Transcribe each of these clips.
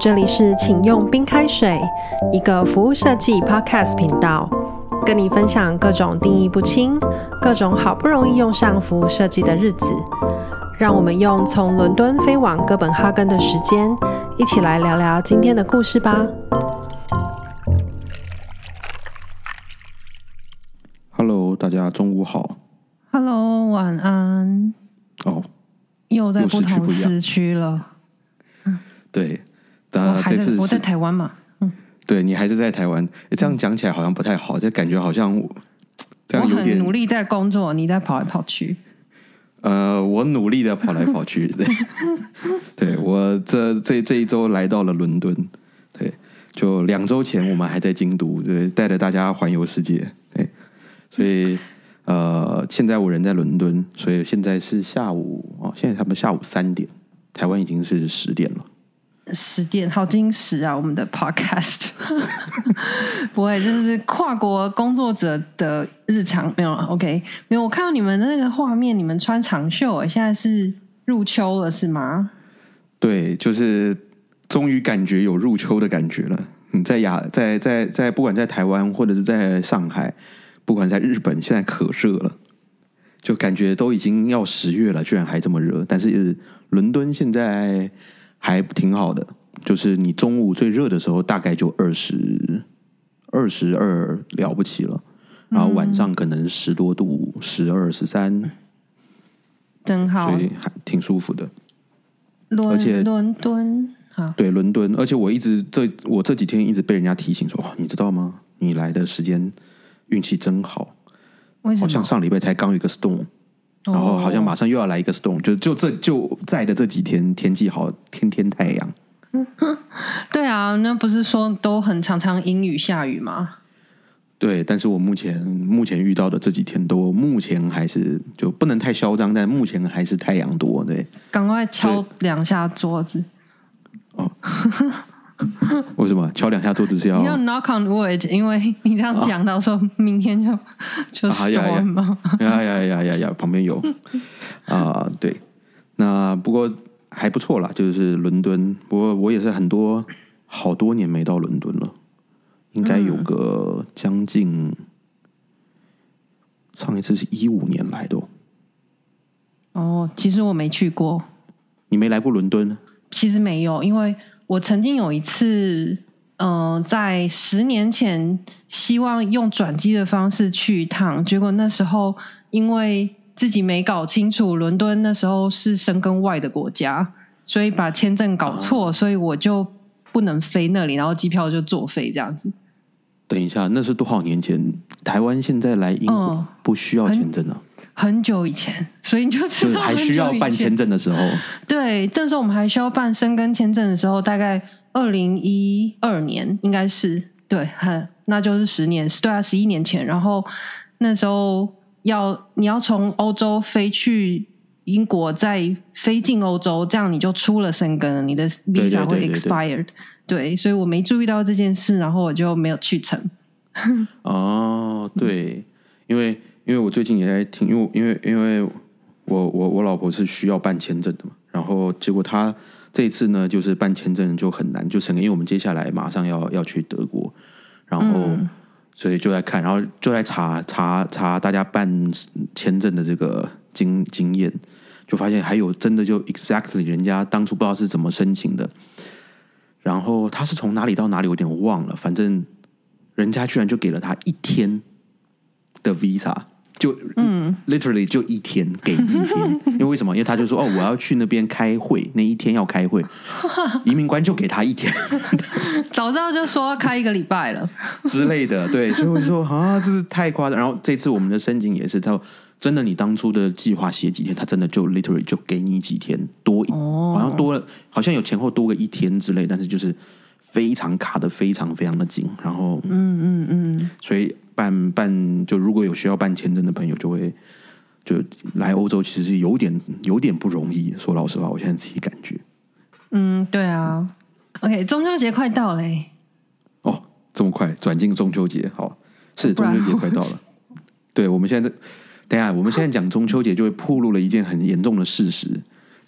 这里是请用冰开水，一个服务设计 podcast 频道，跟你分享各种定义不清、各种好不容易用上服务设计的日子。让我们用从伦敦飞往哥本哈根的时间，一起来聊聊今天的故事吧。Hello，大家中午好。Hello，晚安。哦，又在不同时区了。对，我还那这次我在台湾嘛。嗯对你还是在台湾，这样讲起来好像不太好，这感觉好像这我样有点很努力在工作，你在跑来跑去。呃，我努力的跑来跑去，对，对我这这这一周来到了伦敦，对，就两周前我们还在京都，对，带着大家环游世界，对，所以呃，现在我人在伦敦，所以现在是下午哦，现在差不多下午三点，台湾已经是十点了。十点，好矜持啊！我们的 podcast 不会，这是跨国工作者的日常，没有了。OK，没有。我看到你们的那个画面，你们穿长袖，哎，现在是入秋了，是吗？对，就是终于感觉有入秋的感觉了。你，在亚在在在，不管在台湾或者是在上海，不管在日本，现在可热了，就感觉都已经要十月了，居然还这么热。但是伦敦现在还挺好的，就是你中午最热的时候，大概就二十二十二了不起了，然后晚上可能十多度，十二十三，真好所。以还挺舒服的。而且伦敦，啊，对，伦敦，而且我一直这我这几天一直被人家提醒说，哦，你知道吗？你来的时间运气真好？好像上礼拜才刚有一个 storm，然后好像马上又要来一个 storm，就就这就在的这几天天气好，天天太阳。对啊，那不是说都很常常阴雨下雨吗？对，但是我目前目前遇到的这几天都目前还是就不能太嚣张，但目前还是太阳多。对，赶快敲两下桌子，为什么敲两下桌子是要你要 knock on wood，因为你这样讲到说明天就 就啊呀呀 storm 嘛。呀呀呀呀呀，旁边有啊、对，那不过还不错啦，就是伦敦。不过我也是很多好多年没到伦敦了，应该有个将近、上一次是一五年来的、哦。哦，其实我没去过，你没来过伦敦？其实没有，因为我曾经有一次，嗯、在十年前希望用转机的方式去一趟，结果那时候因为自己没搞清楚伦敦那时候是申根外的国家，所以把签证搞错，所以我就不能飞那里，然后机票就作废这样子。等一下，那是多少年前？台湾现在来英国嗯不需要签证啊，很久以前，所以你就知就是道还需要办签证。的时候，对，这时候我们还需要办申根签证的时候，大概二零一二年应该是对，很那就是十年，对啊，十一年前。然后那时候要你要从欧洲飞去英国，再飞进欧洲，这样你就出了申根了，你的对 visa 会 expired。对，所以我没注意到这件事，然后我就没有去成。哦，对，因为因为我最近也在听，因为因为因为我我我老婆是需要办签证的嘛，然后结果她这一次呢，就是办签证就很难，就整个因为我们接下来马上要要去德国，然后、所以就在看，然后就在查查查大家办签证的这个经经验，就发现还有真的就 exactly 人家当初不知道是怎么申请的，然后他是从哪里到哪里，我有点忘了，反正。人家居然就给了他一天的 visa，就嗯，literally 就一天给一天，因为为什么？因为他就说哦，我要去那边开会，那一天要开会，移民官就给他一天 早知道就说要开一个礼拜了。之类的，对，所以我就说啊，这是太夸张。然后这次我们的申请也是，他真的你当初的计划写几天，他真的就 literally 就给你几天多，哦好像多了，好像有前后多个一天之类，但是就是非常卡的非常非常的紧，然后嗯嗯嗯，所以办办就如果有需要办签证的朋友，就会就来欧洲，其实有点有点不容易。说老实话，我现在自己感觉嗯，对啊。OK，中秋节快到嘞、哦，这么快转进中秋节，好是中秋节快到了。对，我们现在在等一下，我们现在讲中秋节就会暴露了一件很严重的事实，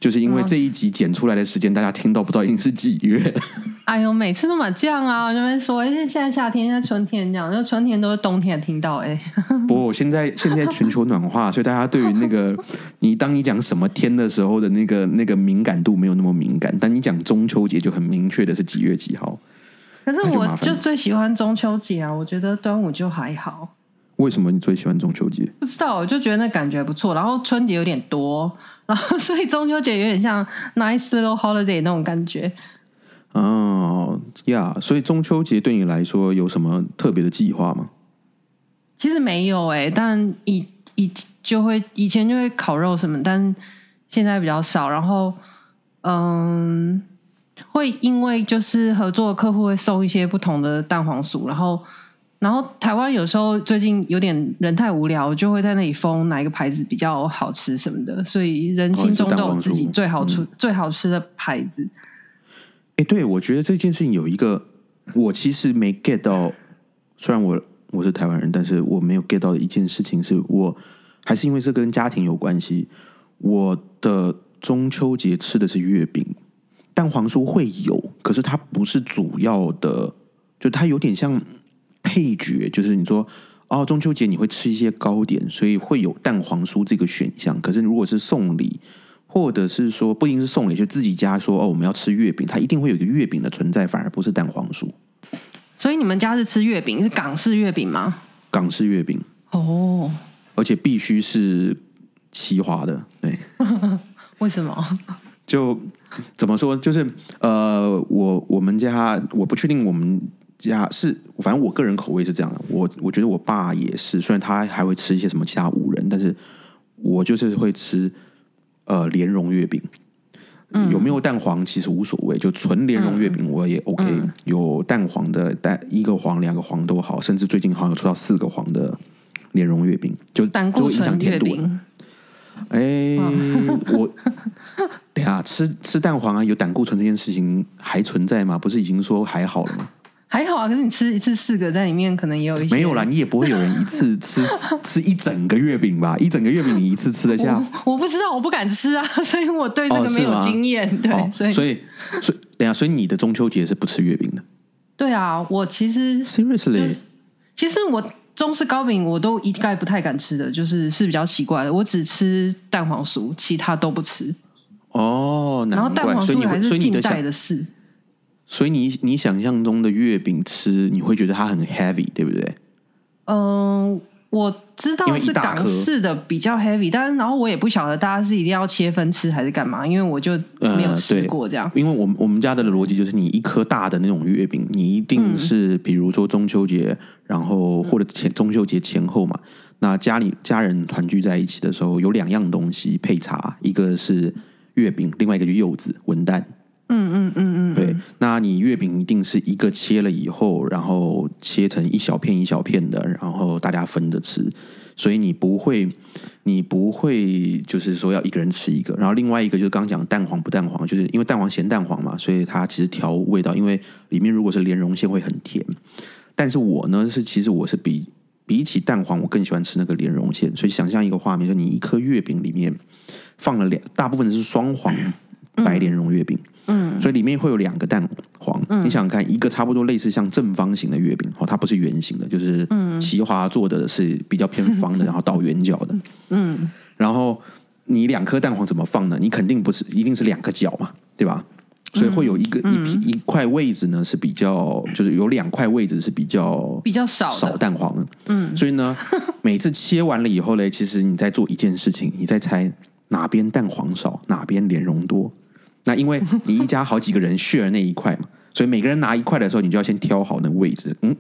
就是因为嗯这一集剪出来的时间，大家听到不知道已经是几月。哎呦，每次都嘛这样啊！我这边说，因为现在夏天，现在春天这样，那春天都是冬天听到哎。不过现在现在全球暖化，所以大家对于那个 你当你讲什么天的时候的那个那个敏感度没有那么敏感，但你讲中秋节就很明确的是几月几号。可是我就最喜欢中秋节啊！我觉得端午就还好。为什么你最喜欢中秋节？不知道，我就觉得那感觉不错。然后春节有点多，然后所以中秋节有点像 nice little holiday 那种感觉。哦呀，所以中秋节对你来说有什么特别的计划吗？其实没有哎，但以以就会以前就会烤肉什么，但现在比较少。然后嗯，会因为就是合作客户会送一些不同的蛋黄酥，然后然后台湾有时候最近有点人太无聊，就会在那里封哪一个牌子比较好吃什么的，所以人心中都有自己最好吃最好吃的牌子。哎，对，我觉得这件事情有一个我其实没 get 到，虽然我我是台湾人，但是我没有 get 到的一件事情是，我还是因为这跟家庭有关系。我的中秋节吃的是月饼，蛋黄酥会有，可是它不是主要的，就它有点像配角，就是你说哦，中秋节你会吃一些糕点，所以会有蛋黄酥这个选项。可是如果是送礼。或者是说，不一定是送礼，就自己家说哦，我们要吃月饼，它一定会有一个月饼的存在，反而不是蛋黄酥。所以你们家是吃月饼，是港式月饼吗？港式月饼哦，而且必须是奇华的，对。为什么？就怎么说？就是呃，我我们家我不确定，我们家是反正我个人口味是这样的。我我觉得我爸也是，虽然他还会吃一些什么其他五仁，但是我就是会吃。呃，莲蓉月饼有没有蛋黄其实无所谓，就纯莲蓉月饼我也 OK。有蛋黄的蛋一个黄两个黄都好，甚至最近好像有出到四个黄的莲蓉月饼，就胆固醇甜度。哎，我 等下吃吃蛋黄啊，有胆固醇这件事情还存在吗？不是已经说还好了吗？还好啊，可是你吃一次四个在里面，可能也有一些没有啦，你也不会有人一次 吃吃一整个月饼吧？一整个月饼你一次吃得下？我不知道，我不敢吃啊，所以我对这个没有经验。对，所以所以所以等下，所以你的中秋节是不吃月饼的？对啊，我其实 seriously，其实我中式糕饼我都一概不太敢吃的，就是是比较奇怪的，我只吃蛋黄酥，其他都不吃。哦，然后蛋黄酥还是近代的事。所以你你想象中的月饼吃，你会觉得它很 heavy，对不对？嗯，我知道是港式的比较 heavy，但是然后我也不晓得大家是一定要切分吃还是干嘛，因为我就没有吃过这样。因为我们我们家的逻辑就是，你一颗大的那种月饼，你一定是比如说中秋节，然后或者前中秋节前后嘛，那家里家人团聚在一起的时候，有两样东西配茶，一个是月饼，另外一个就柚子、文旦。嗯嗯嗯嗯，对，那你月饼一定是一个切了以后，然后切成一小片一小片的，然后大家分着吃，所以你不会，你不会就是说要一个人吃一个。然后另外一个就是刚讲蛋黄不蛋黄，就是因为蛋黄咸蛋黄嘛，所以它其实调味道，因为里面如果是莲蓉馅会很甜。但是我呢是其实我是比比起蛋黄，我更喜欢吃那个莲蓉馅。所以想象一个画面，就你一颗月饼里面放了两，大部分是双黄白莲蓉月饼。所以里面会有两个蛋黄，你想想看，一个差不多类似像正方形的月饼，哦，它不是圆形的，就是奇华做的是比较偏方的，然后倒圆角的，嗯，然后你两颗蛋黄怎么放呢？你肯定不是，一定是两个角嘛，对吧？所以会有一个一批一块位置呢是比较，就是有两块位置是比较比较少少蛋黄。的，嗯，所以呢，每次切完了以后呢，其实你在做一件事情，你在猜哪边蛋黄少，哪边莲蓉多。那因为你一家好几个人 share 那一块嘛，所以每个人拿一块的时候，你就要先挑好那位置。嗯，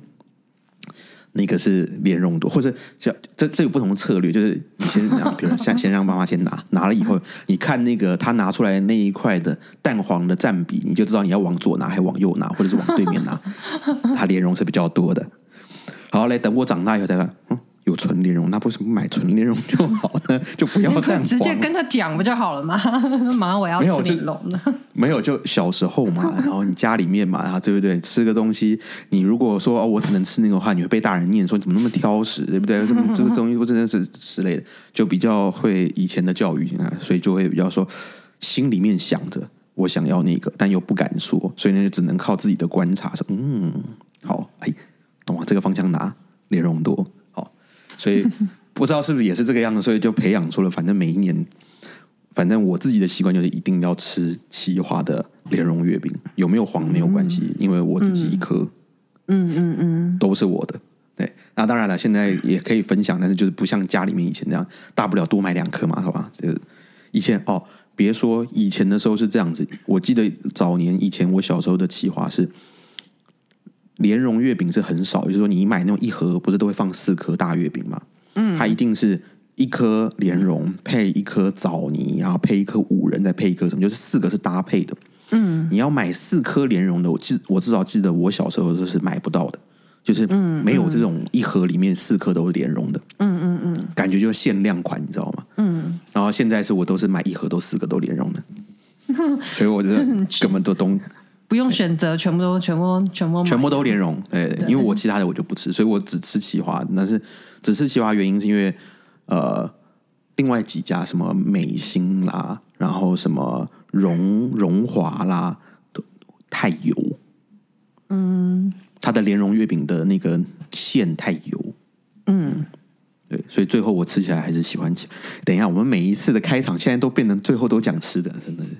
那个是莲蓉多，或者叫这这有不同的策略，就是你先让，比如先先让妈妈先拿，拿了以后，你看那个他拿出来那一块的蛋黄的占比，你就知道你要往左拿还是往右拿，或者是往对面拿，它莲蓉是比较多的。好嘞，等我长大以后再看。嗯。有纯莲蓉，那为什么买纯莲蓉就好呢？就不要蛋黄，直接跟他讲不就好了吗？妈，我要吃莲蓉的。没有，就小时候嘛，然后你家里面嘛，啊，对不对？吃个东西，你如果说哦，我只能吃那个话，你会被大人念说怎么那么挑食，对不对？这这个东西不真的是之类的，就比较会以前的教育啊，所以就会比较说心里面想着我想要那个，但又不敢说，所以呢，就只能靠自己的观察说，嗯，好，哎，往这个方向拿，莲蓉多好，所以不知道是不是也是这个样子，所以就培养出了，反正每一年，反正我自己的习惯就是一定要吃奇华的莲蓉月饼，有没有黄没有关系，因为我自己一颗，嗯嗯嗯，都是我的。对，那当然了，现在也可以分享，但是就是不像家里面以前那样，大不了多买两颗嘛，好吧？这个以前哦，别说以前的时候是这样子，我记得早年以前我小时候的企划是莲蓉月饼是很少，也就是说你买那种一盒，不是都会放四颗大月饼嘛？嗯，它一定是一颗莲蓉配一颗枣泥，然后配一颗五仁，再配一颗什么，就是四个是搭配的。嗯，你要买四颗莲蓉的，我记我至少记得我小时候就是买不到的。就是没有这种一盒里面四颗都是莲蓉的，嗯嗯嗯，感觉就是限量款，你知道吗？嗯，然后现在是我都是买一盒都四个都莲蓉的，所以我觉得根本都都不用选择，全部都全部全部全部都莲蓉，对，因为我其他的我就不吃，所以我只吃奇华。但是只吃奇华原因是因为呃，另外几家什么美心啦，然后什么荣荣华啦，都太油，嗯。它的莲蓉月饼的那个馅太油，嗯，对，所以最后我吃起来还是喜欢吃。等一下，我们每一次的开场现在都变成最后都讲吃的，真的是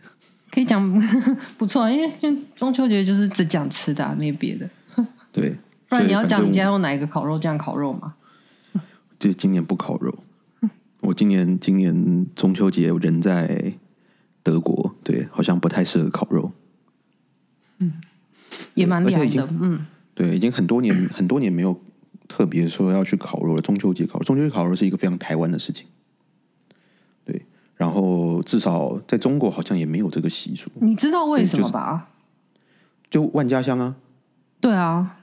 可以讲 不错，因为就中秋节就是只讲吃的，没别的。对，不然你要讲你今天用哪一个烤肉酱烤肉吗？就今年不烤肉，我今年今年中秋节人在德国，对，好像不太适合烤肉。嗯，也蛮凉的，嗯。对，已经很多年很多年没有特别说要去烤肉了。中秋节烤肉，中秋节烤肉是一个非常台湾的事情。对，然后至少在中国好像也没有这个习俗。你知道为什么吧？就万家香啊。对啊，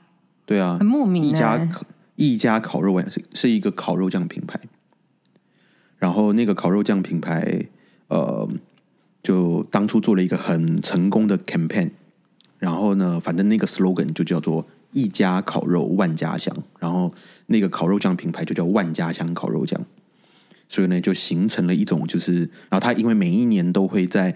对啊，很莫名。一家一家烤肉万是是一个烤肉酱品牌，然后那个烤肉酱品牌，呃，就当初做了一个很成功的 campaign，然后呢，反正那个 slogan 就叫做。一家烤肉万家香，然后那个烤肉酱品牌就叫万家香烤肉酱，所以呢就形成了一种就是，然后他因为每一年都会在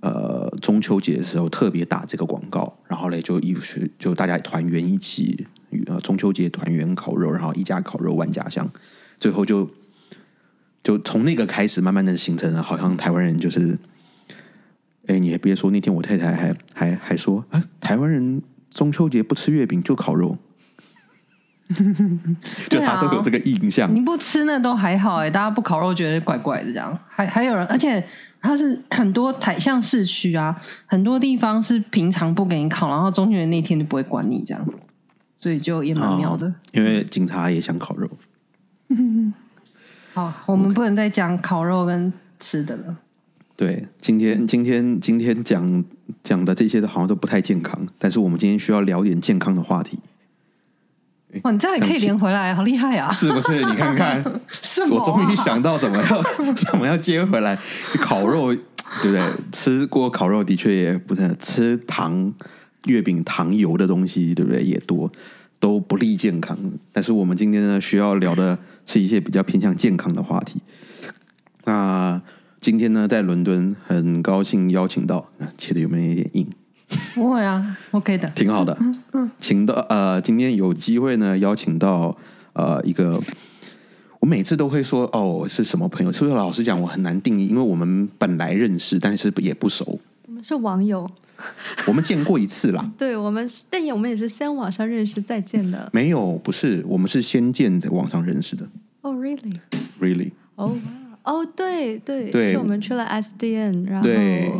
呃中秋节的时候特别打这个广告，然后呢就一就大家团圆一起呃中秋节团圆烤肉，然后一家烤肉万家香，最后就就从那个开始慢慢的形成了，好像台湾人就是，哎你还别说那天我太太还还还说啊台湾人。中秋节不吃月饼就烤肉，就他都有这个印象。你不吃那都还好哎，大家不烤肉觉得怪怪的这样。还还有人，而且他是很多台像市区啊，很多地方是平常不给你烤，然后中秋节那天就不会管你这样，所以就也蛮妙的。因为警察也想烤肉。好，我们不能再讲烤肉跟吃的了。对，今天今天今天讲讲的这些都好像都不太健康，但是我们今天需要聊点健康的话题。哇，你这样也可以连回来，好厉害啊！是不是？你看看，是我终于想到怎么要 怎么要接回来。烤肉，对不对？吃过烤肉的确也不是吃糖月饼糖油的东西，对不对？也多都不利健康。但是我们今天呢，需要聊的是一些比较偏向健康的话题。那。今天呢，在伦敦很高兴邀请到，切的有没有一点硬？不会啊，OK 的，挺好的。嗯，请到呃，今天有机会呢，邀请到呃一个，我每次都会说哦是什么朋友，所以老实讲我很难定义，因为我们本来认识，但是也不熟。我们是网友，我们见过一次啦。对，我们，但也我们也是先网上认识再见的。没有，不是，我们是先见在网上认识的。Oh really? Really? Oh. 哦，对对，是我们去了 SDN，然后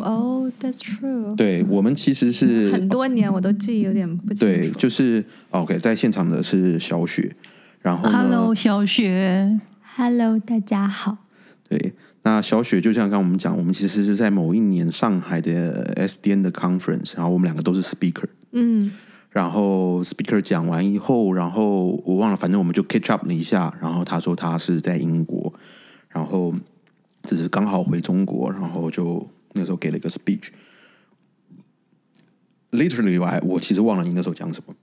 哦，That's true。对我们其实是很多年，我都记忆有点不清楚。对，就是 OK，在现场的是小雪，然后 Hello，小雪，Hello，大家好。对，那小雪就像刚我们讲，我们其实是在某一年上海的 SDN 的 conference，然后我们两个都是 speaker，嗯，然后 speaker 讲完以后，然后我忘了，反正我们就 catch up 了一下，然后他说他是在英国。然后只是刚好回中国，然后就那时候给了一个 speech。Literally，我我其实忘了你那时候讲什么。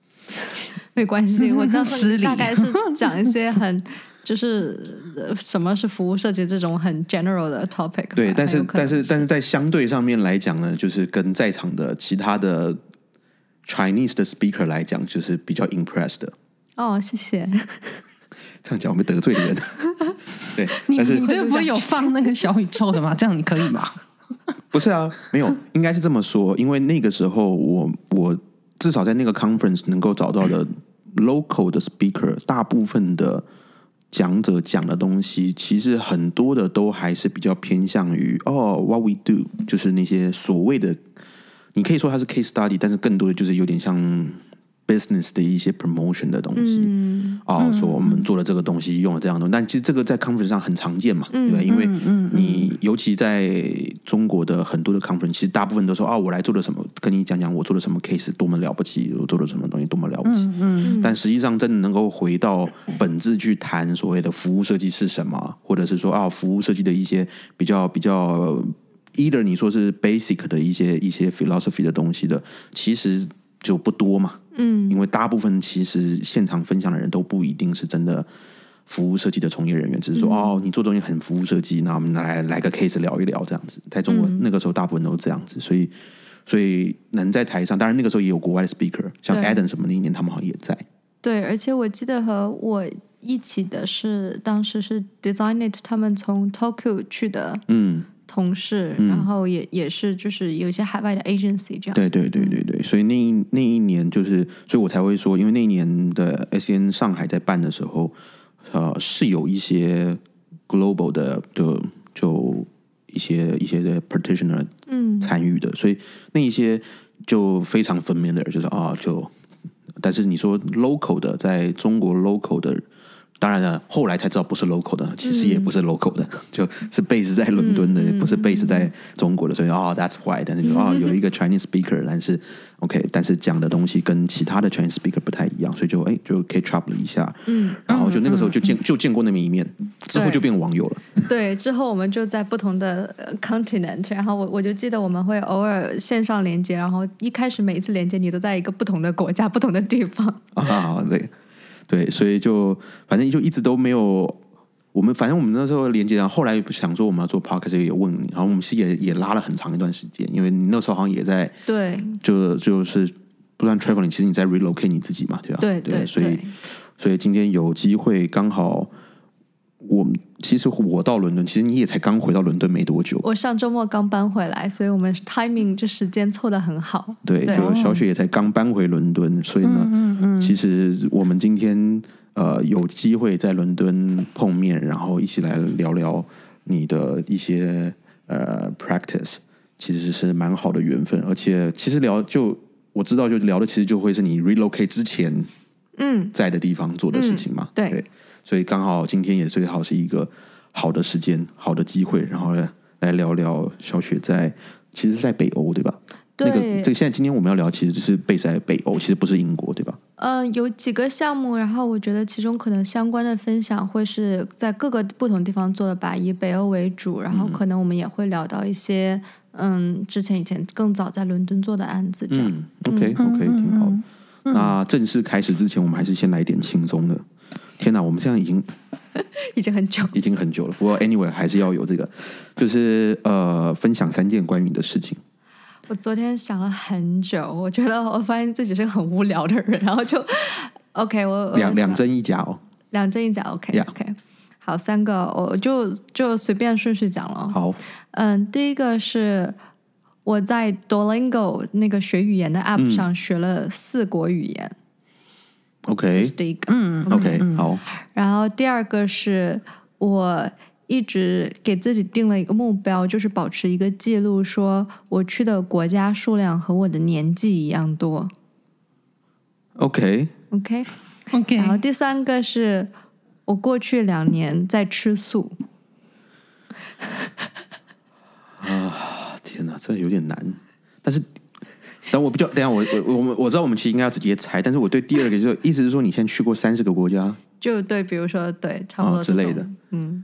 没关系，我当时大概是讲一些很就是什么是服务设计这种很 general 的 topic。对，但是但是但是在相对上面来讲呢，就是跟在场的其他的 Chinese 的 speaker 来讲，就是比较 impressed。哦，谢谢。这样讲我们得罪人。对，你但是你这个不会有放那个小宇宙的吗？这样你可以吗？不是啊，没有，应该是这么说，因为那个时候我我至少在那个 conference 能够找到的 local 的 speaker，大部分的讲者讲的东西，其实很多的都还是比较偏向于哦，what we do，就是那些所谓的，你可以说它是 case study，但是更多的就是有点像。Business 的一些 promotion 的东西，哦，说我们做了这个东西，用了这样的，但其实这个在 conference 上很常见嘛，对吧？因为你尤其在中国的很多的 conference，其实大部分都说啊，我来做了什么，跟你讲讲我做了什么 case 多么了不起，我做了什么东西多么了不起。嗯，但实际上真的能够回到本质去谈所谓的服务设计是什么，或者是说啊，服务设计的一些比较比较，either 你说是 basic 的一些一些 philosophy 的东西的，其实。就不多嘛，嗯，因为大部分其实现场分享的人都不一定是真的服务设计的从业人员，只是说哦，你做东西很服务设计，那我们来来个 case 聊一聊这样子。在中国那个时候，大部分都是这样子，所以所以能在台上，当然那个时候也有国外的 speaker，像 Adam 什么那一年他们好像也在。对，而且我记得和我一起的是当时是 Designit 他们从 Tokyo 去的，嗯。同事，然后也也是就是有一些海外的 agency 这样。对对对对对，所以那一那一年就是，所以我才会说，因为那一年的 SN 上海在办的时候，呃，是有一些 global 的就就一些一些的 practitioner 嗯参与的，所以那一些就非常 familiar，就是啊，就但是你说 local 的，在中国 local 的。当然了，后来才知道不是 local 的，其实也不是 local 的，就是 base 在伦敦的，不是 base 在中国的，所以哦，that's why。但是哦，有一个 Chinese speaker，但是 OK，但是讲的东西跟其他的 Chinese speaker 不太一样，所以就哎就 catch up 了一下，嗯，然后就那个时候就见就见过那么一面，之后就变网友了。对，之后我们就在不同的 continent，然后我我就记得我们会偶尔线上连接，然后一开始每一次连接你都在一个不同的国家、不同的地方啊，对。对，所以就反正就一直都没有我们，反正我们那时候连接，然后后来想说我们要做 podcast 也问你，然后我们是也也拉了很长一段时间，因为你那时候好像也在对，就就是不断 traveling，其实你在 relocate 你自己嘛，对吧？对对，所以所以今天有机会刚好。我其实我到伦敦，其实你也才刚回到伦敦没多久。我上周末刚搬回来，所以我们 timing 就时间凑得很好。对，就小雪也才刚搬回伦敦，所以呢，嗯嗯其实我们今天呃有机会在伦敦碰面，然后一起来聊聊你的一些呃 practice，其实是蛮好的缘分。而且其实聊就我知道，就聊的其实就会是你 relocate 之前嗯在的地方做的事情嘛。对。所以刚好今天也最好是一个好的时间、好的机会，然后来聊聊小雪在，其实，在北欧对吧？对。那个这个现在今天我们要聊，其实就是贝在北欧，其实不是英国对吧？呃，有几个项目，然后我觉得其中可能相关的分享会是在各个不同地方做的吧，以北欧为主，然后可能我们也会聊到一些嗯，之前以前更早在伦敦做的案子这样。OK OK，挺好。那正式开始之前，我们还是先来点轻松的。天哪，我们现在已经 已经很久，已经很久了。不过，anyway，还是要有这个，就是呃，分享三件关于你的事情。我昨天想了很久，我觉得我发现自己是个很无聊的人，然后就 OK，我两两真一假哦，两真一假，OK，OK，好，三个，我就就随便顺序讲了。好，嗯，第一个是我在 Duolingo 那个学语言的 App 上学了四国语言。OK，第一个，嗯，OK，好。然后第二个是我一直给自己定了一个目标，就是保持一个记录，说我去的国家数量和我的年纪一样多。OK，OK，OK。然后第三个是我过去两年在吃素。啊，天哪，这有点难，但是。等我比较，等下我我我们我知道我们其实应该要直接猜，但是我对第二个就是意思是说，你现在去过三十个国家，就对，比如说对，差不多之类的，嗯，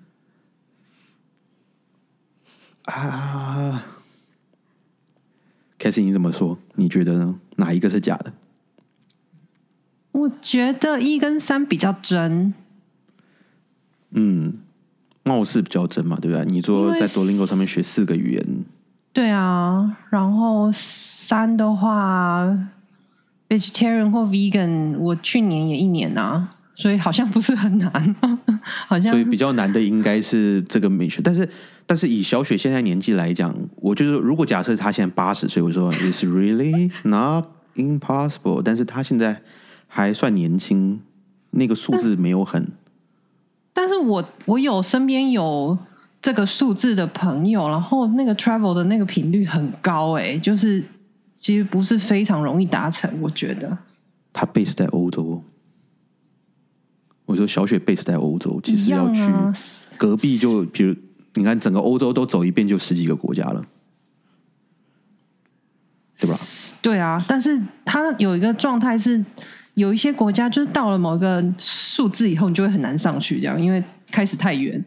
啊，开始你怎么说？你觉得呢？哪一个是假的？我觉得一跟三比较真。嗯，貌似比较真嘛，对不对？你说在 Duolingo 上面学四个语言，对啊，然后三的话，vegetarian 或 vegan，我去年也一年啊，所以好像不是很难，好像所以比较难的应该是这个美学。但是，但是以小雪现在年纪来讲，我就是如果假设她现在八十岁，我说 It's really not impossible，但是她现在还算年轻，那个数字没有很。但是我我有身边有这个数字的朋友，然后那个 travel 的那个频率很高、欸，就是其实不是非常容易达成，我觉得。他 base 在欧洲哦。我说小雪 base 在欧洲，其实要去隔壁就，比如你看整个欧洲都走一遍，就十几个国家了，对吧？对啊，但是他有一个状态是，有一些国家就是到了某一个数字以后，你就会很难上去，这样，因为开始太远。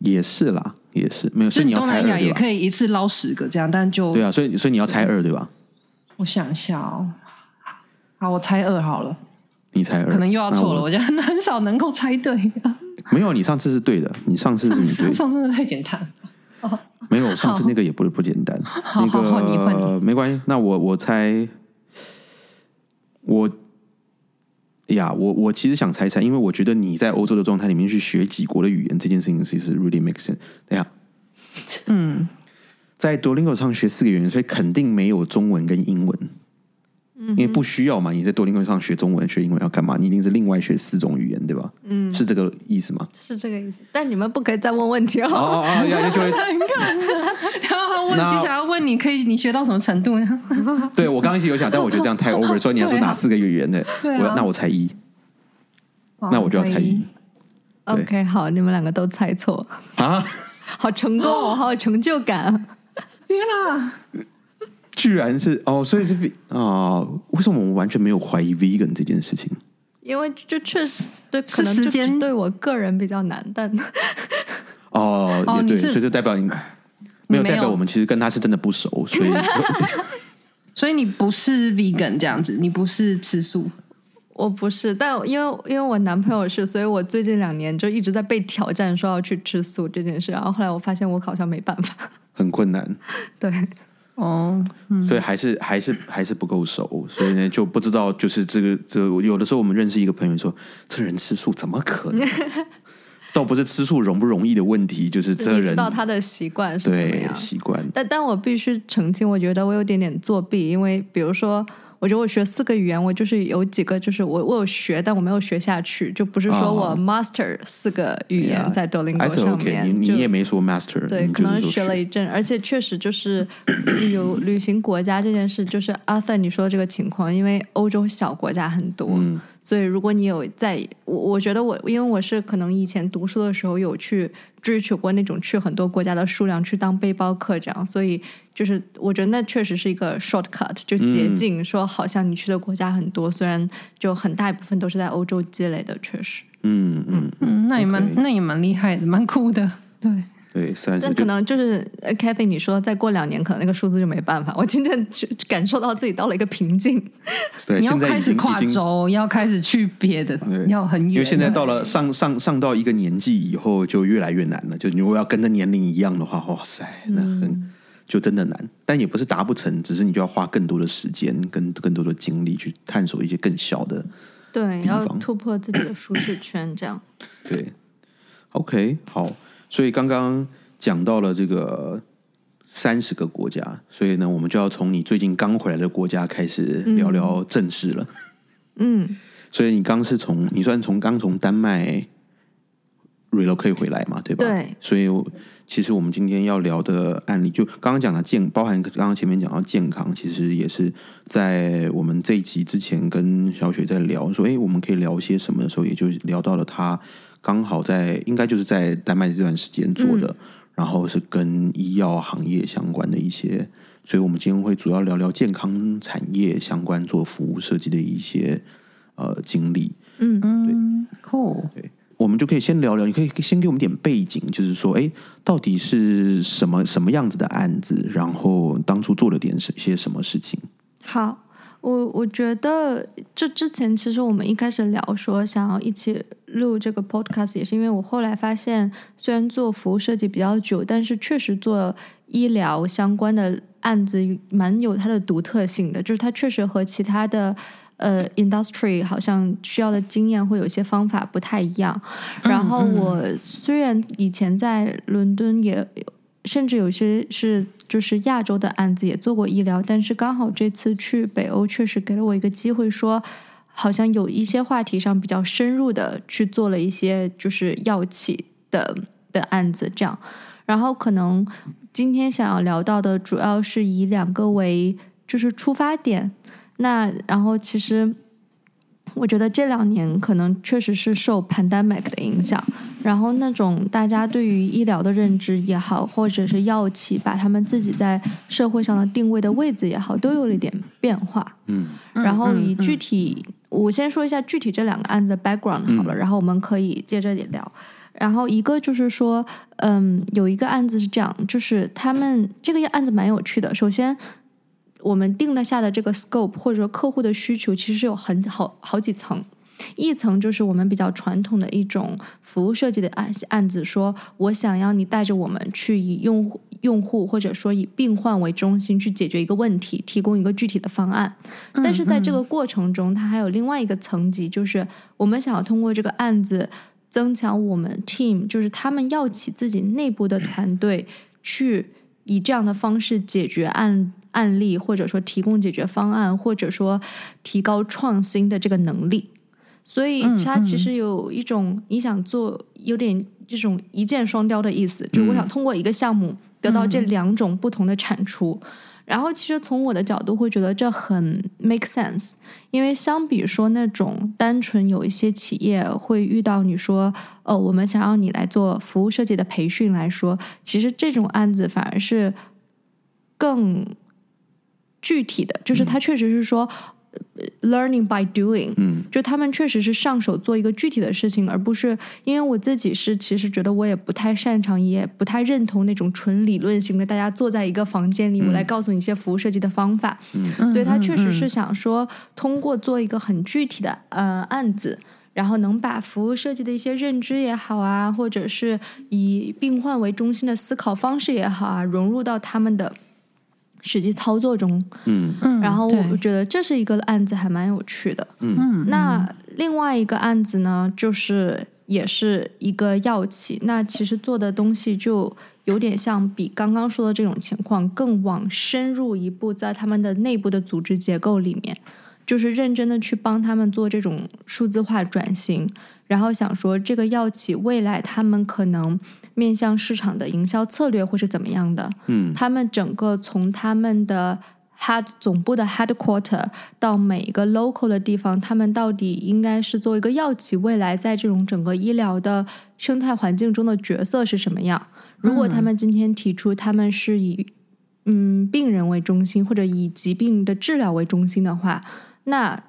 也是啦，也是没有，所以你要东南亚猜二对吧？也可以一次捞十个这样，但就对啊，所以所以你要猜二对吧？我想一下哦，好，我猜二好了，你猜二，可能又要错了，那我觉得很少能够猜对。没有，你上次是对的，你上次是你对的，上次太简单，没有，上次那个也不是不简单。那好好你换个没关系，那我我猜，我呀，我我其实想猜猜，因为我觉得你在欧洲的状态里面去学几国的语言这件事情，其实 really make sense。等一下，嗯，在 Duolingo 上学四个语言，所以肯定没有中文跟英文。因为不需要嘛，你在 Duolingo 上学中文、学英文要干嘛？你一定是另外学四种语言，对吧？嗯，是这个意思吗？是这个意思。但你们不可以再问问题哦哦。哦哦，呀，就会你看，然后问那接下来问你可以你学到什么程度呢？对我刚刚一直有想，但我觉得这样太 over，所以你要说哪四个语言的？对啊我那我猜一，那我就要猜一。OK，好，你们两个都猜错，啊！好成功哦，好有成就感。天哪！居然是哦，所以是 v 啊、为什么我们完全没有怀疑 vegan 这件事情？因为就确实 对，可能就时间对我个人比较难，但 哦，也对，哦所以就代表你没有没有代表我们其实跟他是真的不熟，所以 所以你不是 vegan 这样子，你不是吃素。我不是。但因为因为我男朋友是，所以我最近两年就一直在被挑战说要去吃素这件事。然后后来我发现我好像没办法。很困难，对，哦，所以还是还是还是不够熟，所以呢就不知道就是这个这个有的时候我们认识一个朋友说，这人吃素怎么可能？倒不是吃素容不容易的问题，就是这人知道他的习惯是怎么对样。习惯。但但我必须澄清，我觉得我有点点作弊，因为比如说，我觉得我学四个语言，我就是有几个就是我我有学，但我没有学下去，就不是说我哦 master 四个语言在 Duolingo 还是上 OK，面，你你也没说 master，对，可能学了一阵，而且确实就是旅游旅行国家这件事，就是 Arthur 你说的这个情况，因为欧洲小国家很多，嗯所以如果你有在，我我觉得我因为我是可能以前读书的时候有去追求过那种去很多国家的数量，去当背包客这样，所以就是我觉得那确实是一个 shortcut，就捷嗯径，说好像你去的国家很多，虽然就很大一部分都是在欧洲积累的，确实。嗯嗯，嗯，那也蛮那也蛮厉害的，蛮酷的。对，对，三十但可能就是呃 Kathy，你说再过两年，可能那个数字就没办法。我今天就感受到自己到了一个瓶颈。对，你要开始跨州，要开始去别的对，要很远。因为现在到了上上上到一个年纪以后，就越来越难了。就你如果要跟着年龄一样的话，哇塞，那很、嗯就真的难。但也不是达不成，只是你就要花更多的时间、跟更多的精力去探索一些更小的。对，要突破自己的舒适圈，这样。对，OK，好。所以刚刚讲到了这个三十个国家，所以呢，我们就要从你最近刚回来的国家开始聊聊正事了。嗯，所以你刚是从你算从刚从丹麦 relocate 回来嘛，对吧？对。所以我其实我们今天要聊的案例，就刚刚讲的健，包含刚刚前面讲到健康，其实也是在我们这一集之前跟小雪在聊说，哎，我们可以聊些什么的时候，也就聊到了他刚好在应该就是在丹麦这段时间做的，然后是跟医药行业相关的一些。所以，我们今天会主要聊聊健康产业相关做服务设计的一些呃经历。嗯嗯，酷。我们就可以先聊聊，你可以先给我们点背景，就是说，哎，到底是什么什么样子的案子，然后当初做了点什些什么事情？好。我我觉得这之前其实我们一开始聊说想要一起录这个 podcast，也是因为我后来发现，虽然做服务设计比较久，但是确实做医疗相关的案子蛮有它的独特性的，就是它确实和其他的呃 industry 好像需要的经验会有一些方法不太一样。然后我虽然以前在伦敦也。甚至有些是就是亚洲的案子也做过医疗，但是刚好这次去北欧，确实给了我一个机会，说好像有一些话题上比较深入的去做了一些就是药企的的案子，这样。然后可能今天想要聊到的主要是以两个为就是出发点，那然后其实。我觉得这两年可能确实是受 pandemic 的影响，然后那种大家对于医疗的认知也好，或者是药企把他们自己在社会上的定位的位置也好，都有了一点变化。嗯，然后以具体，我先说一下具体这两个案子的 background 好了，然后我们可以接着也聊。然后一个就是说，嗯，有一个案子是这样，就是他们这个案子蛮有趣的。首先。我们定的下的这个 scope 或者说客户的需求，其实是有很好好几层。一层就是我们比较传统的一种服务设计的案案子，说我想要你带着我们去以用户用户或者说以病患为中心去解决一个问题，提供一个具体的方案。但是在这个过程中，它还有另外一个层级，就是我们想要通过这个案子增强我们 team，就是他们要起自己内部的团队去以这样的方式解决案。案例，或者说提供解决方案，或者说提高创新的这个能力，所以它其实有一种你想做有点这种一箭双雕的意思，就是我想通过一个项目得到这两种不同的产出。然后，其实从我的角度会觉得这很 make sense，因为相比说那种单纯有一些企业会遇到你说，哦，我们想要你来做服务设计的培训来说，其实这种案子反而是更。具体的就是，他确实是说，learning by doing，嗯，就他们确实是上手做一个具体的事情，而不是因为我自己是其实觉得我也不太擅长，也不太认同那种纯理论型的，大家坐在一个房间里，我来告诉你一些服务设计的方法，嗯，所以他确实是想说，通过做一个很具体的呃案子，然后能把服务设计的一些认知也好啊，或者是以病患为中心的思考方式也好啊，融入到他们的。实际操作中，嗯，然后我觉得这是一个案子，还蛮有趣的。嗯，那另外一个案子呢，就是也是一个药企，那其实做的东西就有点像比刚刚说的这种情况更往深入一步，在他们的内部的组织结构里面，就是认真的去帮他们做这种数字化转型，然后想说这个药企未来他们可能。面向市场的营销策略会是怎么样的？嗯，他们整个从他们的 head 总部的 headquarter 到每一个 local 的地方，他们到底应该是做一个药企，未来在这种整个医疗的生态环境中的角色是什么样？如果他们今天提出他们是以嗯病人为中心，或者以疾病的治疗为中心的话，那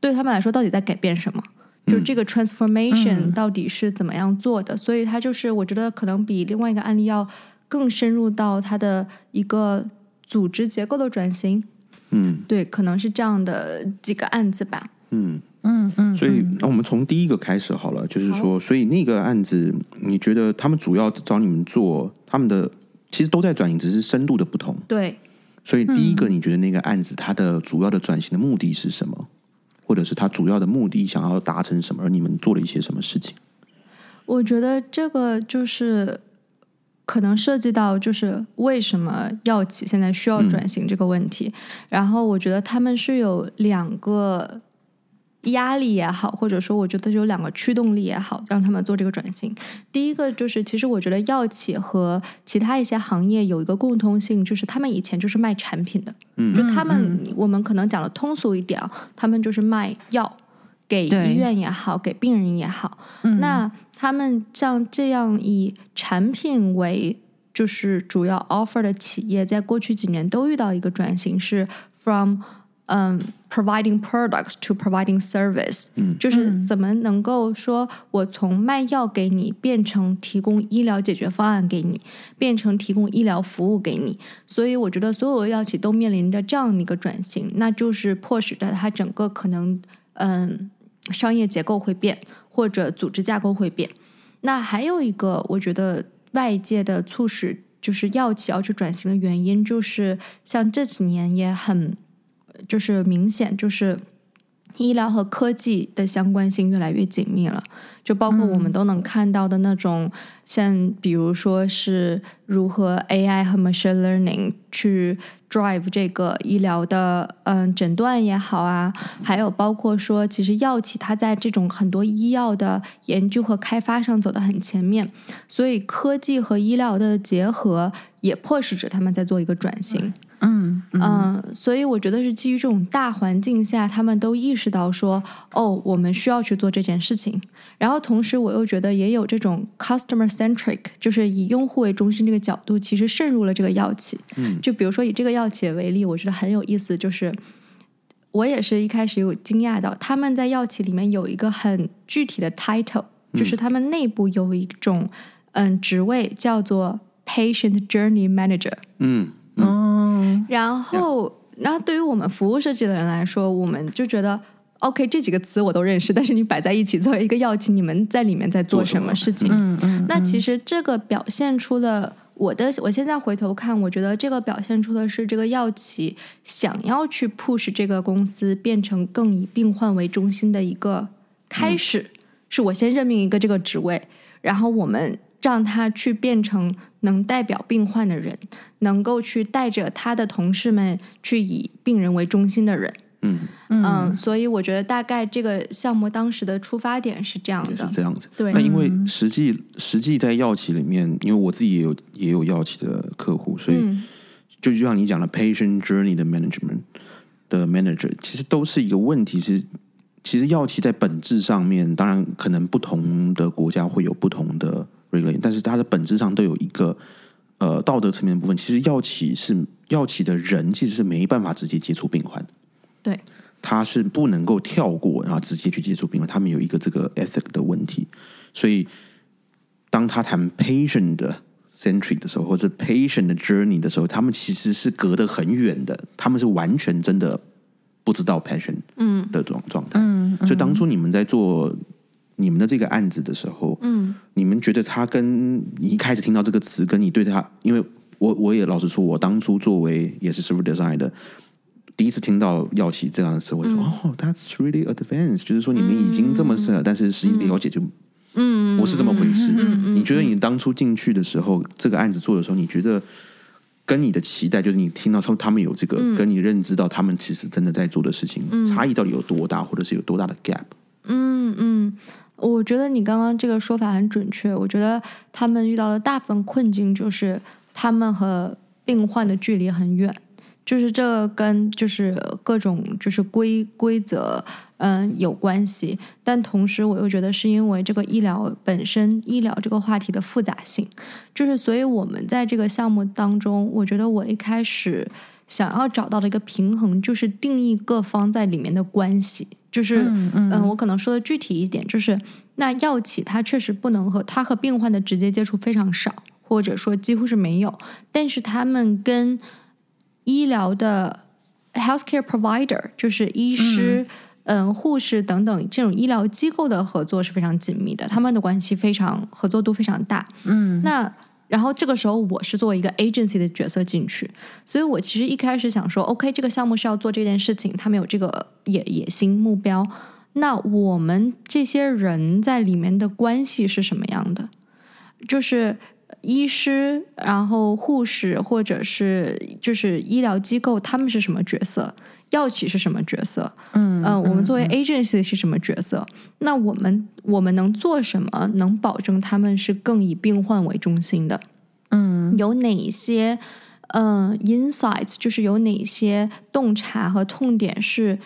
对他们来说到底在改变什么？就这个 transformation 到底是怎么样做的？所以它就是我觉得可能比另外一个案例要更深入到它的一个组织结构的转型。嗯，对，可能是这样的几个案子吧。嗯嗯嗯。所以那我们从第一个开始好了，就是说，所以那个案子，你觉得他们主要找你们做，他们的其实都在转型，只是深度的不同。对。所以第一个，你觉得那个案子它的主要的转型的目的是什么？或者是它主要的目的想要达成什么？而你们做了一些什么事情？我觉得这个就是可能涉及到就是为什么药企现在需要转型这个问题。然后我觉得他们是有两个。压力也好，或者说我觉得有两个驱动力也好，让他们做这个转型。第一个就是，其实我觉得药企和其他一些行业有一个共通性，就是他们以前就是卖产品的，嗯，就他们我们可能讲的通俗一点啊，他们就是卖药给医院也好，给病人也好。那他们像这样以产品为就是主要 offer 的企业，在过去几年都遇到一个转型，是 from。嗯，providing products to providing service，嗯，就是怎么能够说我从卖药给你变成提供医疗解决方案给你，变成提供医疗服务给你。所以我觉得所有的药企都面临着这样的一个转型，那就是迫使着它整个可能嗯商业结构会变。或者组织架构会变。那还有一个，我觉得外界的促使就是药企要去转型的原因，就是像这几年也很就是明显，就是医疗和科技的相关性越来越紧密了。就包括我们都能看到的那种，像比如说是如何 AI 和 machine learning 去 drive 这个医疗的嗯诊断也好啊，还有包括说，其实药企它在这种很多医药的研究和开发上走得很前面，所以科技和医疗的结合也迫使着他们在做一个转型。嗯嗯，所以我觉得是基于这种大环境下，他们都意识到说，哦，我们需要去做这件事情。然后同时，我又觉得也有这种 customer centric，就是以用户为中心这个角度，其实渗入了这个药企。嗯，就比如说以这个药企为例，我觉得很有意思，就是我也是一开始有惊讶到，他们在药企里面有一个很具体的 title，就是他们内部有一种嗯职位叫做 patient journey manager。嗯哦，然后，然后对于我们服务设计的人来说，我们就觉得，OK，这几个词我都认识，但是你摆在一起作为一个药企，你们在里面在做什么事情？嗯嗯，那其实这个表现出了我的，我现在回头看，我觉得这个表现出的是这个药企想要去 push 这个公司变成更以病患为中心的一个开始，是我先任命一个这个职位，然后我们让他去变成能代表病患的人，能够去带着他的同事们去以病人为中心的人。嗯，嗯，所以我觉得大概这个项目当时的出发点是这样的是的。这样子。对那因为实际实际在药企里面，因为我自己也有也有药企的客户，所以嗯就就像你讲的 patient journey 的 management 的 manager，其实都是一个问题是。其实药企在本质上面，当然可能不同的国家会有不同的但是它的本质上都有一个呃道德层面的部分。其实药企是药企的人其实是没办法直接接触病患的，对，他是不能够跳过，然后直接去接触病患，他们有一个这个 ethic 的问题，所以当他谈 patient 的 century 的时候，或者 patient 的 journey 的时候，他们其实是隔得很远的，他们是完全真的不知道 patient 嗯。的状状态。嗯，所以当初你们在做你们的这个案子的时候，嗯。你们觉得他跟你一开始听到这个词，跟你对他，因为我我也老实说，我当初作为也是 server design 的，第一次听到药企这样的词，我就说、哦，that's really advanced，就是说你们已经这么深了，但是实际了解就嗯，不是这么回事。嗯。你觉得你当初进去的时候，这个案子做的时候，你觉得跟你的期待，就是你听到说他们有这个，跟你认知到他们其实真的在做的事情，差异到底有多大，或者是有多大的 gap？嗯嗯，我觉得你刚刚这个说法很准确。我觉得他们遇到的大部分困境就是他们和病患的距离很远，就是这跟就是各种就是规规则嗯有关系，但同时我又觉得是因为这个医疗本身医疗这个话题的复杂性，就是所以我们在这个项目当中，我觉得我一开始。想要找到的一个平衡，就是定义各方在里面的关系，就是嗯我可能说的具体一点，就是那药企它确实不能和它和病患的直接接触非常少，或者说几乎是没有，但是他们跟医疗的 healthcare provider，就是医师、嗯、护士等等这种医疗机构的合作是非常紧密的，他们的关系非常合作度非常大。嗯。那然后这个时候我是作为一个 agency 的角色进去，所以我其实一开始想说，OK，这个项目是要做这件事情，他们有这个野野心目标，那我们这些人在里面的关系是什么样的？就是医师，然后护士，或者是就是医疗机构，他们是什么角色？药企是什么角色？嗯嗯，我们作为 agency 是什么角色？那我们我们能做什么，能保证他们是更以病患为中心的？嗯有哪些嗯 insights，就是有哪些洞察和痛点是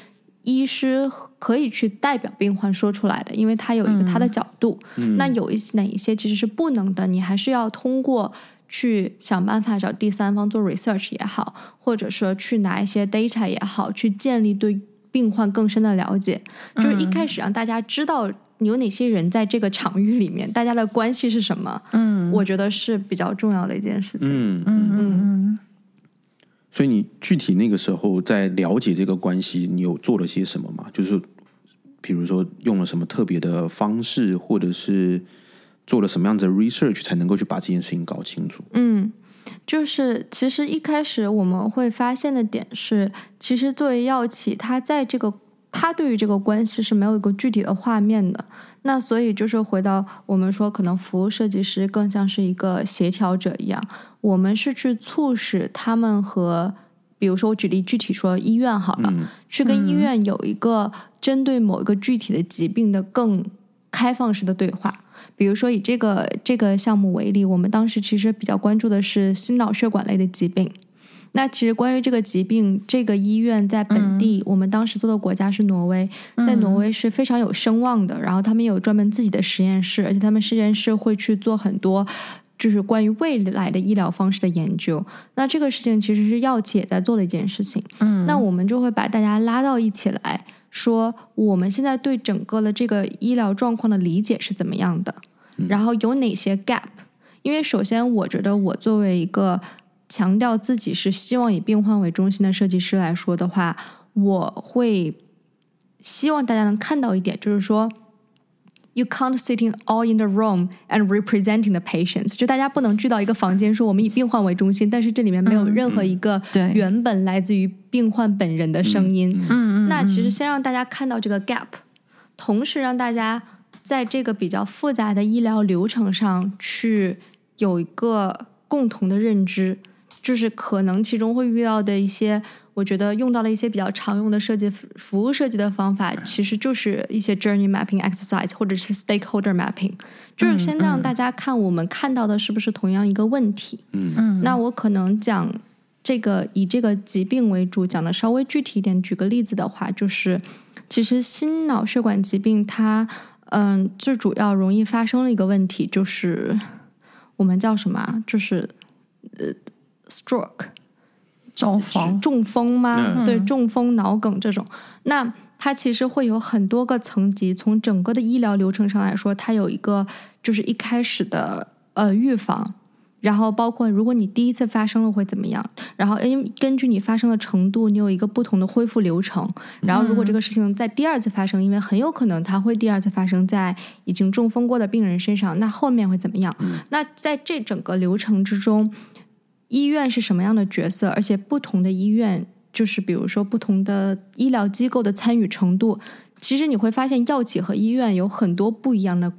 医师可以去代表病患说出来的，因为他有一个他的角度。那有一些哪一些其实是不能的，你还是要通过。去想办法找第三方做 research 也好，或者说去拿一些 data 也好，去建立对病患更深的了解。就是一开始让大家知道有哪些人在这个场域里面，大家的关系是什么，嗯我觉得是比较重要的一件事情。嗯，嗯嗯所以你具体那个时候在了解这个关系，你有做了些什么吗？就是比如说用了什么特别的方式，或者是做了什么样子的 research 才能够去把这件事情搞清楚？嗯，就是其实一开始我们会发现的点是，其实作为药企，它在这个它对于这个关系是没有一个具体的画面的。那所以就是回到我们说，可能服务设计师更像是一个协调者一样，我们是去促使他们和，比如说我举例具体说医院好了，去跟医院有一个针对某一个具体的疾病的更开放式的对话。比如说以这个这个项目为例，我们当时其实比较关注的是心脑血管类的疾病。那其实关于这个疾病，这个医院在本地，我们当时做的国家是挪威，在挪威是非常有声望的。然后他们有专门自己的实验室，而且他们实验室会去做很多就是关于未来的医疗方式的研究。那这个事情其实是药企也在做的一件事情。嗯，那我们就会把大家拉到一起来说，我们现在对整个的这个医疗状况的理解是怎么样的，然后有哪些 gap？因为首先，我觉得我作为一个强调自己是希望以病患为中心的设计师来说的话，我会希望大家能看到一点，就是说，you can't sitting all in the room and representing the patients，就大家不能聚到一个房间说我们以病患为中心，但是这里面没有任何一个对原本来自于病患本人的声音。嗯那其实先让大家看到这个 gap，同时让大家在这个比较复杂的医疗流程上去有一个共同的认知，就是可能其中会遇到的一些，我觉得用到了一些比较常用的设计服服务设计的方法，其实就是一些 journey mapping exercise 或者是 stakeholder mapping，就是先让大家看我们看到的是不是同样一个问题。嗯那我可能讲这个以这个疾病为主，讲的稍微具体一点。举个例子的话，就是其实心脑血管疾病它，嗯，最主要容易发生的一个问题就是我们叫什么啊？就是呃，stroke。中风，中风吗？嗯对，中风、脑梗这种，那它其实会有很多个层级。从整个的医疗流程上来说，它有一个就是一开始的呃预防，然后包括如果你第一次发生了会怎么样，然后因根据你发生的程度，你有一个不同的恢复流程。然后如果这个事情在第二次发生，因为很有可能它会第二次发生在已经中风过的病人身上，那后面会怎么样？那在这整个流程之中。医院是什么样的角色，而且不同的医院，就是比如说不同的医疗机构的参与程度，其实你会发现药企和医院有很多不一样的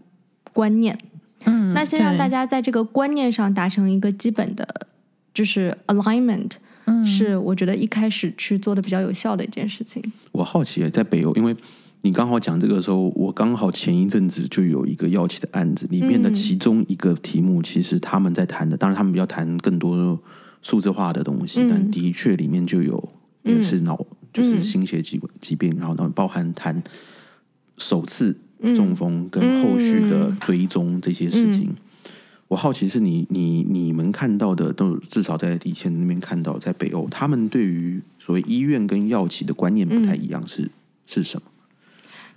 观念。嗯，那先让大家在这个观念上达成一个基本的，就是 alignment，、嗯。是我觉得一开始去做的比较有效的一件事情。我好奇在北欧，因为你刚好讲这个的时候，我刚好前一阵子就有一个药企的案子，里面的嗯。其中一个题目，其实他们在谈的，当然他们比较谈更多数字化的东西，嗯。但的确里面就有也是脑、就是嗯。心血疾疾病，然后呢包含谈首次嗯中风跟后续的追踪这些事情。嗯我好奇是你你你们看到的，都至少在以前那边看到，在北欧，他们对于所谓医院跟药企的观念不太一样，是是什么？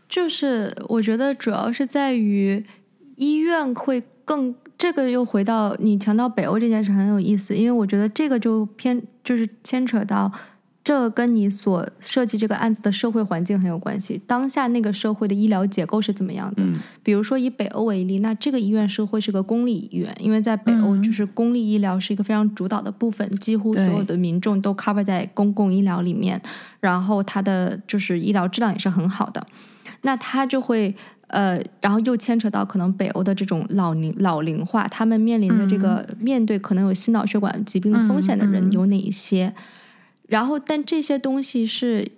就是我觉得主要是在于医院会更，这个又回到你强调北欧这件事很有意思，因为我觉得这个就偏就是牵扯到这跟你所设计这个案子的社会环境很有关系，当下那个社会的医疗结构是怎么样的？嗯比如说以北欧为例，那这个医院是会是个公立医院，因为在北欧嗯就是公立医疗是一个非常主导的部分，几乎所有的民众都 cover 在公共医疗里面，然后它的就是医疗质量也是很好的。那它就会呃，然后又牵扯到可能北欧的这种老龄老龄化，他们面临的这个、面对可能有心脑血管疾病风险的人有哪一些？然后，但这些东西是，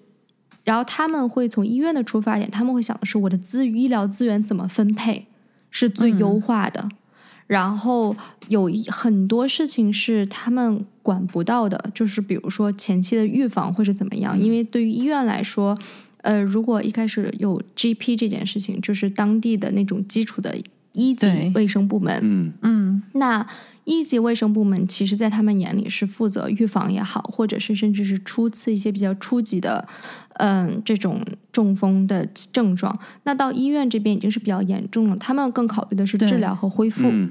然后他们会从医院的出发点，他们会想的是我的资医疗资源怎么分配是最优化的。然后有一很多事情是他们管不到的，就是比如说前期的预防会是怎么样？因为对于医院来说，呃，如果一开始有 GP 这件事情，就是当地的那种基础的一级卫生部门，嗯嗯那一级卫生部门其实，在他们眼里是负责预防也好，或者是甚至是初次一些比较初级的，嗯，这种中风的症状。那到医院这边已经是比较严重了，他们更考虑的是治疗和恢复。嗯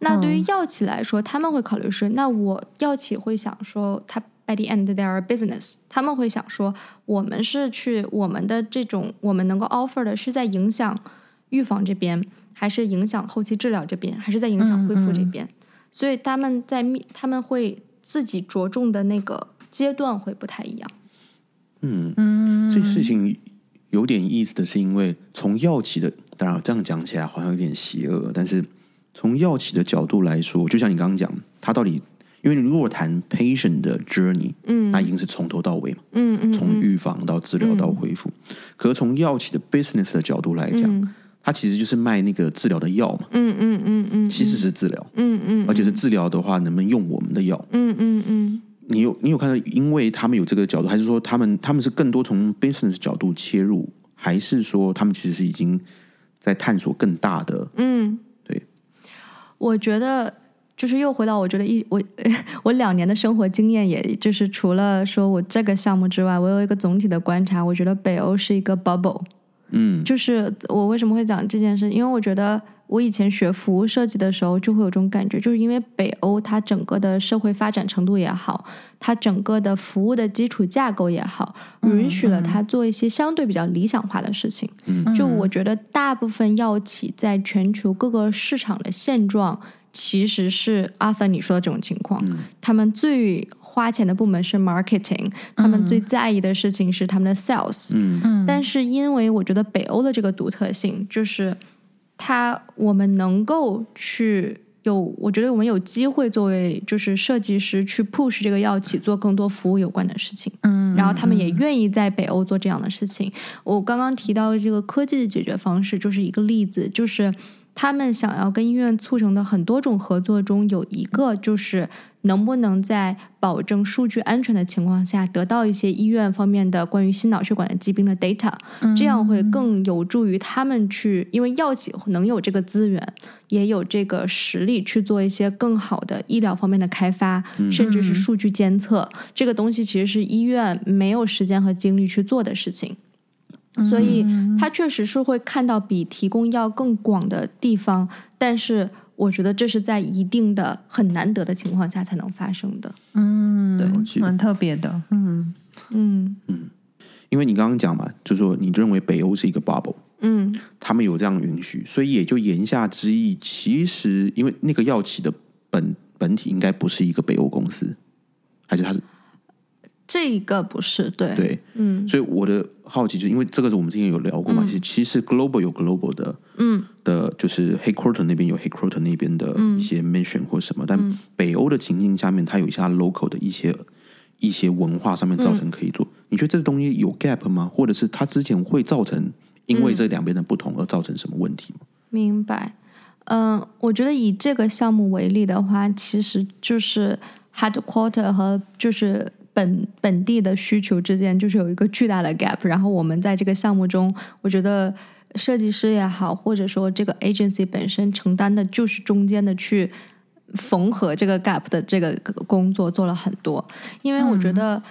那对于嗯药企来说，他们会考虑是，那我药企会想说，他 by the end are a business，他们会想说，我们是去我们的这种我们能够 offer 的是在影响预防这边，还是影响后期治疗这边，还是在影响恢复这边？所以他们在密他们会自己着重的那个阶段会不太一样。嗯，这事情有点意思的是，因为从药企的，当然这样讲起来好像有点邪恶，但是从药企的角度来说，就像你刚刚讲，它到底，因为你如果谈 patient 的 journey，嗯，那已经是从头到尾嘛，嗯嗯，从预防到治疗到恢复。可是从药企的 business 的角度来讲，它其实就是卖那个治疗的药嘛，嗯嗯嗯嗯，其实是治疗，嗯嗯，而且是治疗的话，能不能用我们的药？嗯嗯嗯，你有你有看到，因为他们有这个角度，还是说他们他们是更多从 business 角度切入，还是说他们其实是已经在探索更大的？嗯，对，我觉得就是又回到我觉得一我 我两年的生活经验，也就是除了说我这个项目之外，我有一个总体的观察，我觉得北欧是一个 bubble。嗯，就是我为什么会讲这件事，因为我觉得我以前学服务设计的时候，就会有这种感觉，就是因为北欧它整个的社会发展程度也好，它整个的服务的基础架构也好，允许了它做一些相对比较理想化的事情。嗯。就我觉得大部分药企在全球各个市场的现状，其实是阿森你说的这种情况，他们最花钱的部门是 marketing，他们最在意的事情是他们的 sales。嗯但是因为我觉得北欧的这个独特性，就是它我们能够去有，我觉得我们有机会作为就是设计师去 push 这个药企做更多服务有关的事情。嗯，然后他们也愿意在北欧做这样的事情。我刚刚提到的这个科技的解决方式就是一个例子，就是他们想要跟医院促成的很多种合作中，有一个就是能不能在保证数据安全的情况下，得到一些医院方面的关于心脑血管的疾病的 data，这样会更有助于他们去，因为药企能有这个资源，也有这个实力去做一些更好的医疗方面的开发，甚至是数据监测。这个东西其实是医院没有时间和精力去做的事情。所以，他确实是会看到比提供药更广的地方，但是我觉得这是在一定的很难得的情况下才能发生的。嗯，对蛮特别的。嗯嗯嗯因为你刚刚讲嘛，就说你认为北欧是一个 bubble，嗯他们有这样允许，所以也就言下之意，其实因为那个药企的本本体应该不是一个北欧公司，还是它是这个不是对，对，嗯所以我的好奇就是因为这个是我们之前有聊过嘛，嗯其实其实 global 有 global 的嗯的，就是 headquarter 那边有 headquarter 那边的一些 mission 或什么，但嗯北欧的情境下面，它有一些 local 的一些一些文化上面造成可以做。你觉得这个东西有 gap 吗？或者是它之前会造成因为这两边的不同而造成什么问题吗？明白。嗯、我觉得以这个项目为例的话，其实就是 headquarter 和就是本本地的需求之间就是有一个巨大的 gap。然后我们在这个项目中，我觉得设计师也好，或者说这个 agency 本身承担的就是中间的去缝合这个 gap 的这个工作做了很多。因为我觉得，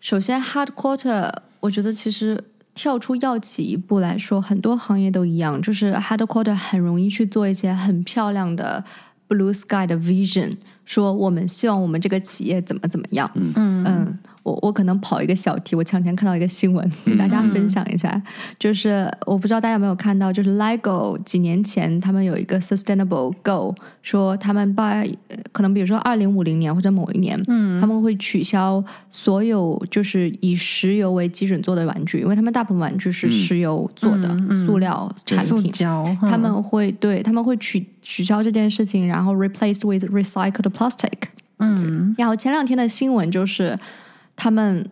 首先 hard quarter，我觉得其实跳出药企一步来说，很多行业都一样，就是 hard quarter 很容易去做一些很漂亮的 blue sky 的 vision，说我们希望我们这个企业怎么怎么样。嗯嗯，我我可能跑一个小题，我前两天看到一个新闻，给大家分享一下，就是我不知道大家有没有看到，就是 LEGO 几年前他们有一个 sustainable goal，说他们把呃可能比如说二零五零年或者某一年，嗯，他们会取消所有就是以石油为基准做的玩具，因为他们大部分玩具是石油做的、塑料产塑品，胶，他们会对他们会取取消这件事情，然后 replaced with recycled plastic。嗯。然后前两天的新闻就是他们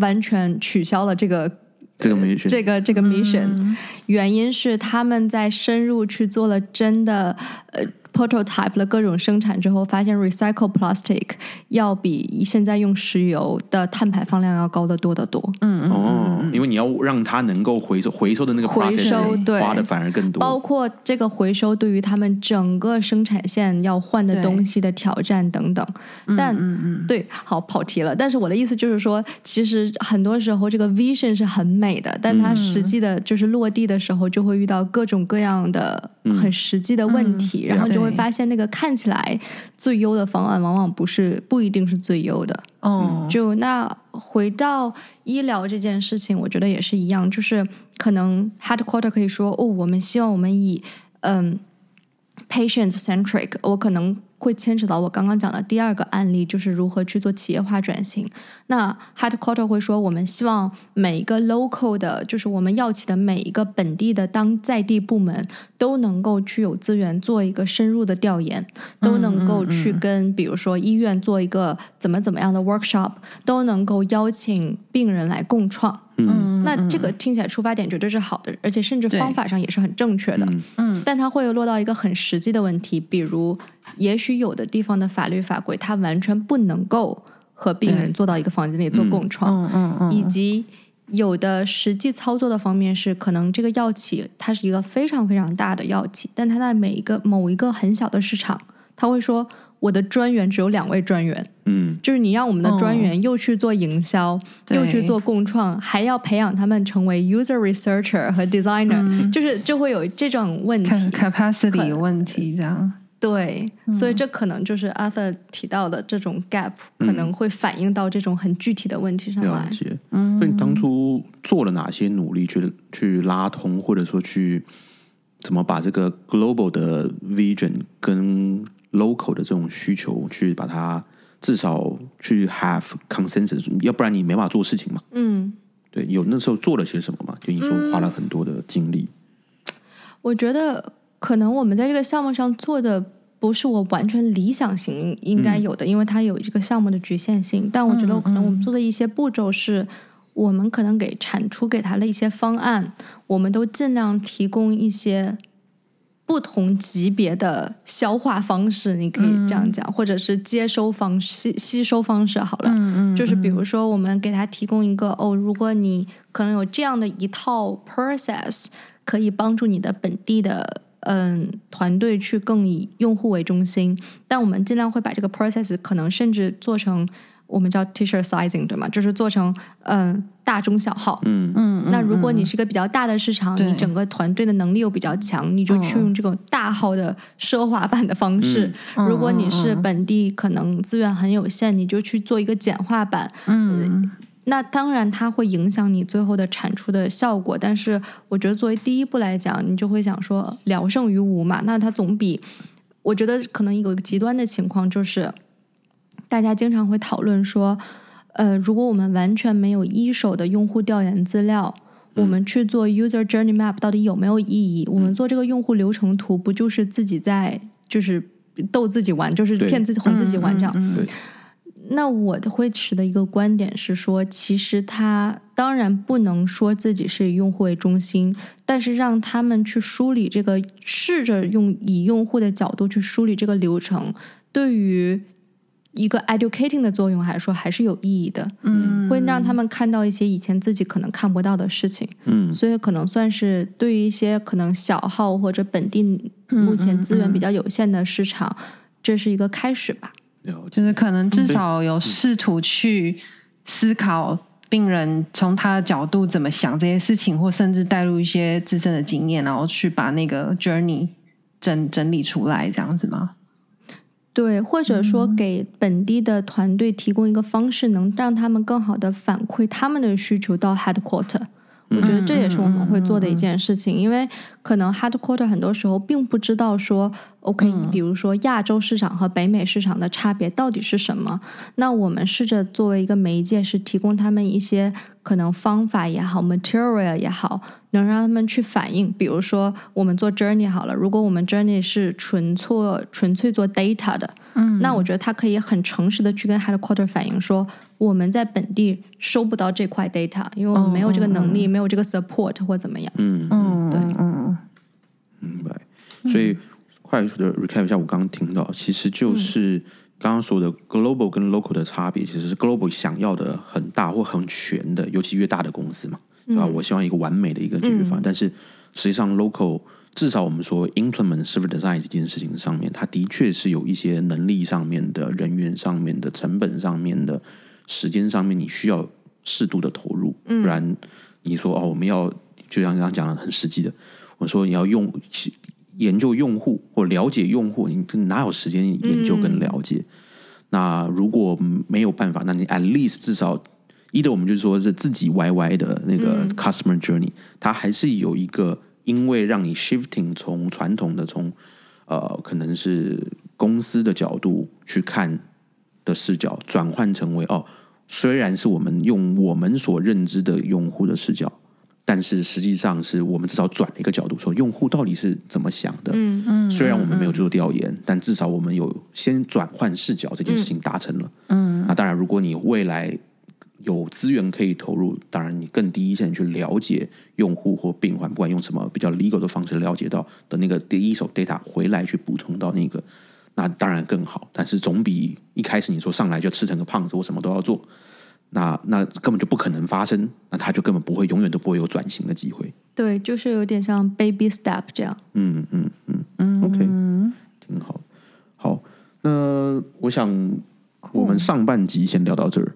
完全取消了这个这个 mission 这个这个 mission，、原因是他们在深入去做了真的呃 prototype 了各种生产之后，发现 recycle plastic 要比现在用石油的碳排放量要高得多得多。嗯哦，因为你要让它能够回收回收的那个回收对花的反而更多包。括这个回收对于他们整个生产线要换的东西的挑战等等，但、对，好跑题了。但是我的意思就是说，其实很多时候这个 vision 是很美的，但它实际的就是落地的时候，就会遇到各种各样的很实际的问题，然后就会会发现那个看起来最优的方案，往往不是不一定是最优的。哦，就那回到医疗这件事情，我觉得也是一样，就是可能 headquarter 可以说哦，我们希望我们以嗯 patient centric，我可能会牵扯到我刚刚讲的第二个案例，就是如何去做企业化转型。那 headquarter 会说，我们希望每一个 local 的，就是我们药企的每一个本地的当在地部门都能够去有资源做一个深入的调研，都能够去跟比如说医院做一个怎么怎么样的 workshop，都能够邀请病人来共创。嗯，那这个听起来出发点绝对是好的，而且甚至方法上也是很正确的。嗯，但它会落到一个很实际的问题，比如，也许有的地方的法律法规，它完全不能够和病人坐到一个房间里做共创，嗯嗯嗯，以及有的实际操作的方面是，可能这个药企它是一个非常非常大的药企，但它在每一个某一个很小的市场，他会说我的专员只有两位专员，嗯。就是你让我们的专员又去做营销，对。又去做共创，还要培养他们成为 user researcher 和 designer，、就是就会有这种问题。Ca- capacity 有问题，这样。对，所以这可能就是 Arthur 提到的这种 gap，可能会反映到这种很具体的问题上来。了解。嗯，那你当初做了哪些努力去去拉通，或者说去怎么把这个 global 的 vision 跟 local 的这种需求去把它至少去 have consensus，要不然你没办法做事情嘛。嗯，对，有那时候做了些什么嘛？就你说花了很多的精力。我觉得可能我们在这个项目上做的不是我完全理想型应该有的，因为它有这个项目的局限性。但我觉得可能我们做的一些步骤是，我们可能给产出给他的一些方案，我们都尽量提供一些。不同级别的消化方式，你可以这样讲，或者是接收方吸吸收方式好了。嗯就是比如说，我们给他提供一个哦，如果你可能有这样的一套 process，可以帮助你的本地的嗯团队去更以用户为中心，但我们尽量会把这个 process 可能甚至做成我们叫 t-shirt sizing 对吗？就是做成嗯大中小号。嗯嗯，那如果你是一个比较大的市场，你整个团队的能力又比较强，你就去用这种大号的奢华版的方式。如果你是本地可能资源很有限，你就去做一个简化版。嗯那当然它会影响你最后的产出的效果，但是我觉得作为第一步来讲，你就会想说聊胜于无嘛。那它总比我觉得可能有一个极端的情况就是，大家经常会讨论说，呃，如果我们完全没有一手的用户调研资料，我们去做 user journey map 到底有没有意义？我们做这个用户流程图，不就是自己在就是逗自己玩，就是骗自己、哄自己玩这样？那我的会持的一个观点是说，其实他当然不能说自己是以用户为中心，但是让他们去梳理这个，试着用以用户的角度去梳理这个流程，对于一个 educating 的作用来说还是有意义的。嗯，会让他们看到一些以前自己可能看不到的事情，嗯所以可能算是对于一些可能小号或者本地目前资源比较有限的市场，这是一个开始吧。了解。就是可能至少有试图去思考病人从他的角度怎么想这些事情，或甚至带入一些自身的经验，然后去把那个 journey 整整理出来，这样子吗？对，或者说给本地的团队提供一个方式，能让他们更好的反馈他们的需求到 headquarter。我觉得这也是我们会做的一件事情，因为可能 headquarter 很多时候并不知道说，OK，你比如说亚洲市场和北美市场的差别到底是什么。那我们试着作为一个媒介，是提供他们一些可能方法也好，material 也好，能让他们去反映。比如说，我们做 journey 好了，如果我们 journey 是纯粹纯粹做 data 的，嗯，那我觉得他可以很诚实的去跟 headquarter 反映说，我们在本地收不到这块 data，因为我们没有这个能力，没有这个 support 或怎么样。嗯，嗯，对嗯明白。所以快速的 recap 一下，我刚刚听到，其实就是刚刚说的 global 跟 local 的差别，其实是 global 想要的很大或很全的，尤其越大的公司嘛，对吧？我希望一个完美的一个解决方案，但是实际上 local 至少我们说 implement server design 这件事情上面，它的确是有一些能力上面的、人员上面的、成本上面的、时间上面，你需要适度的投入，不然你说哦，我们要就像刚刚讲的很实际的，我说你要用研究用户或了解用户，你哪有时间研究跟了解？那如果没有办法，那你 at least 至少一的我们就是说是自己 YY 的那个 customer journey，它还是有一个因为让你 shifting 从传统的从呃可能是公司的角度去看的视角，转换成为哦，虽然是我们用我们所认知的用户的视角。但是实际上是我们至少转了一个角度，说用户到底是怎么想的。嗯嗯。虽然我们没有做调研，但至少我们有先转换视角这件事情达成了。嗯。那当然，如果你未来有资源可以投入，当然你更第一线去了解用户或病患，不管用什么比较 legal 的方式了解到的那个第一手 data 回来去补充到那个，那当然更好。但是总比一开始你说上来就吃成个胖子，我什么都要做。那那根本就不可能发生，那他就根本不会永远都不会有转型的机会。对，就是有点像 baby step 这样。嗯嗯嗯嗯，OK，挺好。好，那我想我们上半集先聊到这儿。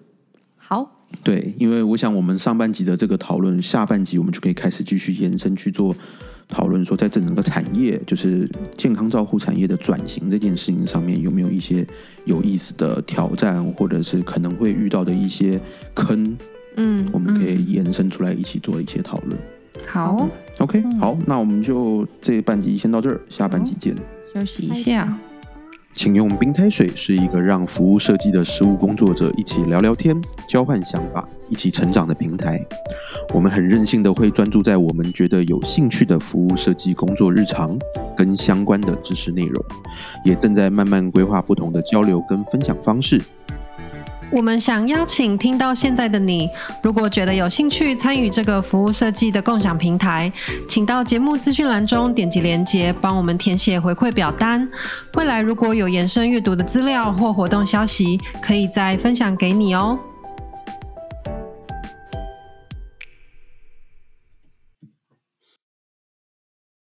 好。对，因为我想我们上半集的这个讨论，下半集我们就可以开始继续延伸去做。讨论说，在整个产业，就是健康照护产业的转型这件事情上面，有没有一些有意思的挑战，或者是可能会遇到的一些坑？嗯，我们可以延伸出来一起做一些讨论。好，OK，好，那我们就这半集先到这儿，下半集见。休息一下。请用冰开水是一个让服务设计的实务工作者一起聊聊天、交换想法、一起成长的平台。我们很任性的会专注在我们觉得有兴趣的服务设计工作日常跟相关的知识内容，也正在慢慢规划不同的交流跟分享方式。我们想邀请听到现在的你，如果觉得有兴趣参与这个服务设计的共享平台，请到节目资讯栏中点击连接，帮我们填写回馈表单。未来如果有延伸阅读的资料或活动消息，可以再分享给你哦。